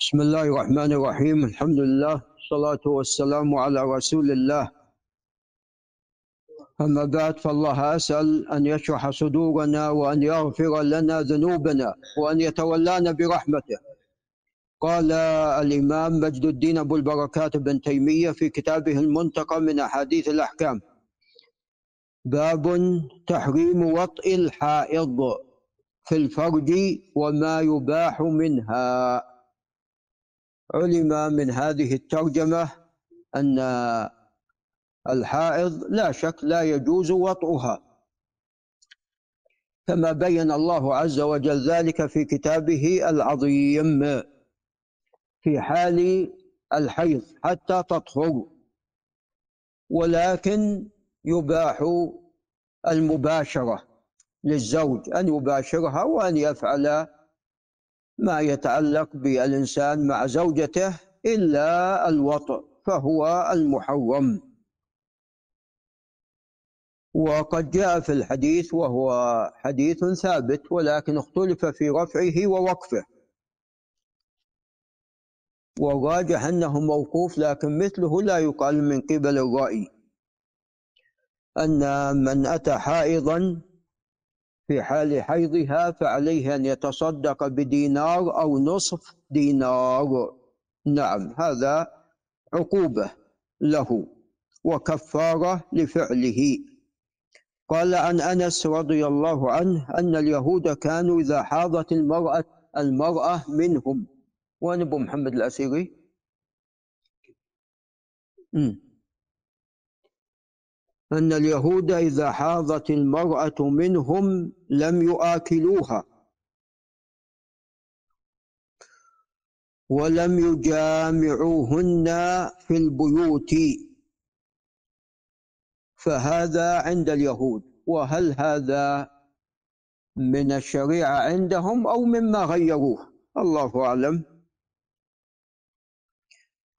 بسم الله الرحمن الرحيم. الحمد لله الصلاة والسلام على رسول الله. أما بعد فالله أسأل أن يشرح صدورنا وأن يغفر لنا ذنوبنا وأن يتولانا برحمته. قال الإمام مجد الدين أبو البركات بن تيمية في كتابه المنتقى من أحاديث الأحكام. باب تحريم وطئ الحائض في الفرج وما يباح منها. علم من هذه الترجمة أن الحائض لا شك لا يجوز وطئها. كما بين الله عز وجل ذلك في كتابه العظيم في حال الحيض حتى تطهر ولكن يباح المباشرة للزوج أن يباشرها وأن يفعل ما يتعلق بالإنسان مع زوجته إلا الوطء فهو المحرم. وقد جاء في الحديث وهو حديث ثابت ولكن اختلف في رفعه ووقفه. والراجح أنه موقوف لكن مثله لا يقال من قبل الرأي. أن من أتى حائضا في حال حيضها فعليه أن يتصدق بدينار أو نصف دينار. نعم هذا عقوبة له وكفارة لفعله. قال عن أنس رضي الله عنه أن اليهود كانوا إذا حاضت المرأة المرأة منهم. وين أبو محمد الأسيري؟ أن اليهود إذا حاضت المرأة منهم لم يآكلوها ولم يجامعوهن في البيوت. فهذا عند اليهود. وهل هذا من الشريعة عندهم أو مما غيروه؟ الله أعلم.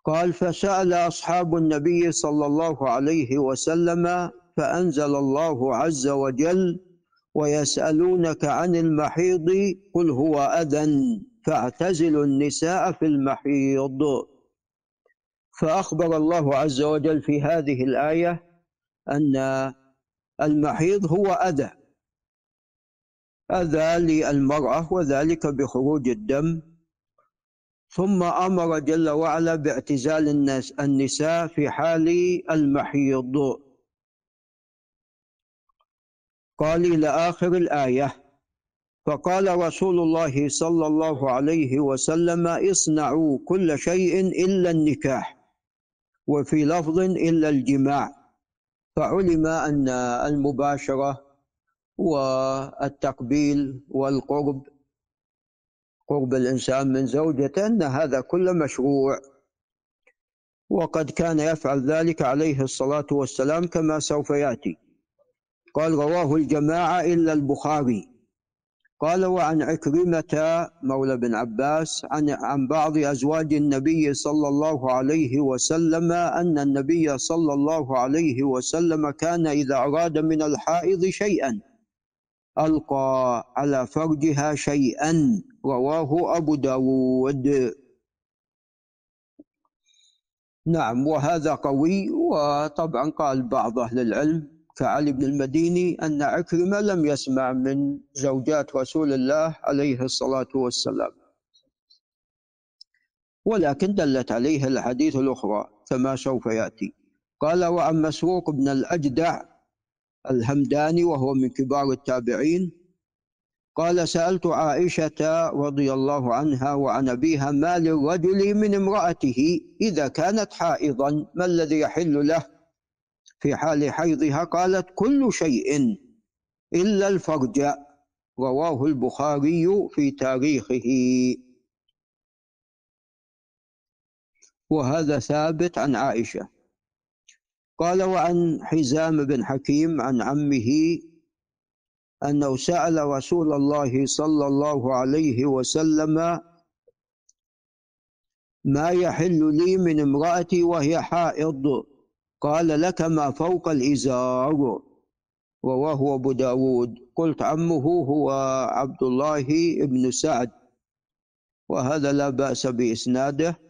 قال فسأل أصحاب النبي صلى الله عليه وسلم فأنزل الله عز وجل ويسألونك عن المحيض قل هو أذى فاعتزلوا النساء في المحيض. فأخبر الله عز وجل في هذه الآية أن المحيض هو أذى. أذى للمرأة وذلك بخروج الدم. ثم أمر جل وعلا باعتزال الناس النساء في حال المحيض. قال إلى آخر الآية فقال رسول الله صلى الله عليه وسلم اصنعوا كل شيء إلا النكاح وفي لفظ إلا الجماع. فعلم أن المباشرة والتقبيل والقرب قرب الإنسان من زوجته أن هذا كله مشروع. وقد كان يفعل ذلك عليه الصلاة والسلام كما سوف يأتي. قال رواه الجماعة إلا البخاري قال وعن عكرمة مولى بن عباس عن عن بعض أزواج النبي صلى الله عليه وسلم أن النبي صلى الله عليه وسلم كان إذا أراد من الحائض شيئا. ألقى على فرجها شيئا رواه أبو داود. نعم وهذا قوي وطبعا قال بعض أهل العلم كعلي بن المديني أن عكرمة لم يسمع من زوجات رسول الله عليه الصلاة والسلام. ولكن دلت عليه الحديث الأخرى كما سوف يأتي. قال وعن مسروق بن الأجدع الهمداني وهو من كبار التابعين. قال سألت عائشة رضي الله عنها وعن أبيها ما للرجل من امرأته إذا كانت حائضا ما الذي يحل له في حال حيضها قالت كل شيء إلا الفرج رواه البخاري في تاريخه. وهذا ثابت عن عائشة. قال وعن حزام بن حكيم عن عمه أنه سأل رسول الله صلى الله عليه وسلم ما يحل لي من امرأتي وهي حائض؟ قال لك ما فوق الإزار رواه أبو داود. قلت عمه هو عبد الله بن سعد وهذا لا بأس بإسناده.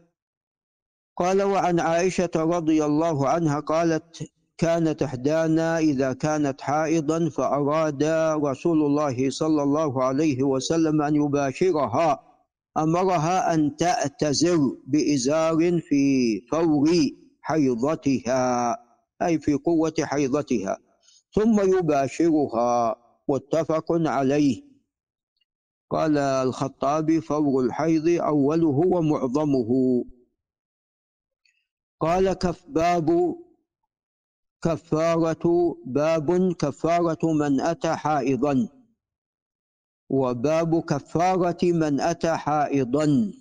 قال وعن عائشة رضي الله عنها قالت كانت إحدانا إذا كانت حائضا فأراد رسول الله صلى الله عليه وسلم أن يباشرها أمرها أن تأتزر بإزار في فور حيضتها أي في قوة حيضتها ثم يباشرها. متفق عليه. قال الخطابي فور الحيض أوله ومعظمه. قال كف باب كفارة باب كفارة من أتى حائضا. وباب كفارة من أتى حائضا.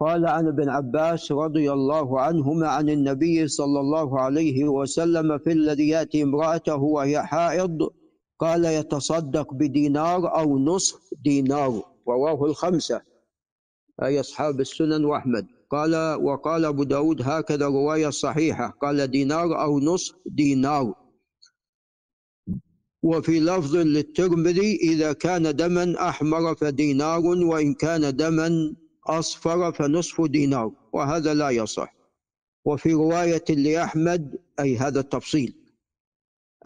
قال عن ابن عباس رضي الله عنهما عن النبي صلى الله عليه وسلم في الذي يأتي امرأته وهي حائض قال يتصدق بدينار أو نصف دينار. رواه الخمسة. أي أصحاب السنن وأحمد. قال وقال أبو داود هكذا رواية صحيحة. قال دينار أو نصف دينار. وفي لفظ للترمذي إذا كان دما أحمر فدينار وإن كان دما أصفر فنصف دينار. وهذا لا يصح. وفي رواية لأحمد أي هذا التفصيل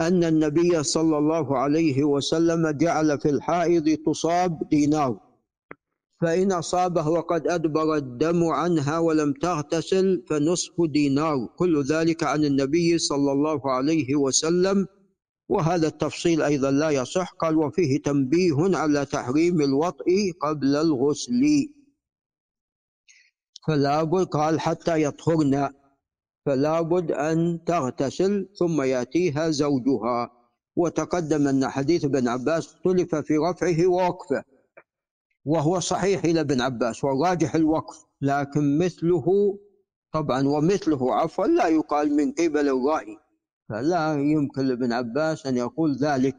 أن النبي صلى الله عليه وسلم جعل في الحائض تصاب دينار. فإن أصابه وقد أدبر الدم عنها ولم تغتسل فنصف دينار. كل ذلك عن النبي صلى الله عليه وسلم. وهذا التفصيل أيضا لا يصح. قال وفيه تنبيه على تحريم الوطء قبل الغسل فلا بد قال حتى يطهرن فلا بد أن تغتسل ثم يأتيها زوجها. وتقدم أن حديث ابن عباس اختلف في رفعه ووقفه. وهو صحيح إلى ابن عباس والراجح الوقف لكن مثله طبعا ومثله عفوا لا يقال من قبل الرأي. فلا يمكن لابن عباس أن يقول ذلك.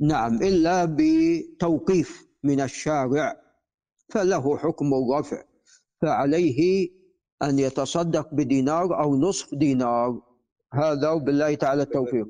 نعم إلا بتوقيف من الشارع فله حكم الرفع فعليه أن يتصدق بدينار أو نصف دينار. هذا وبالله تعالى التوفيق.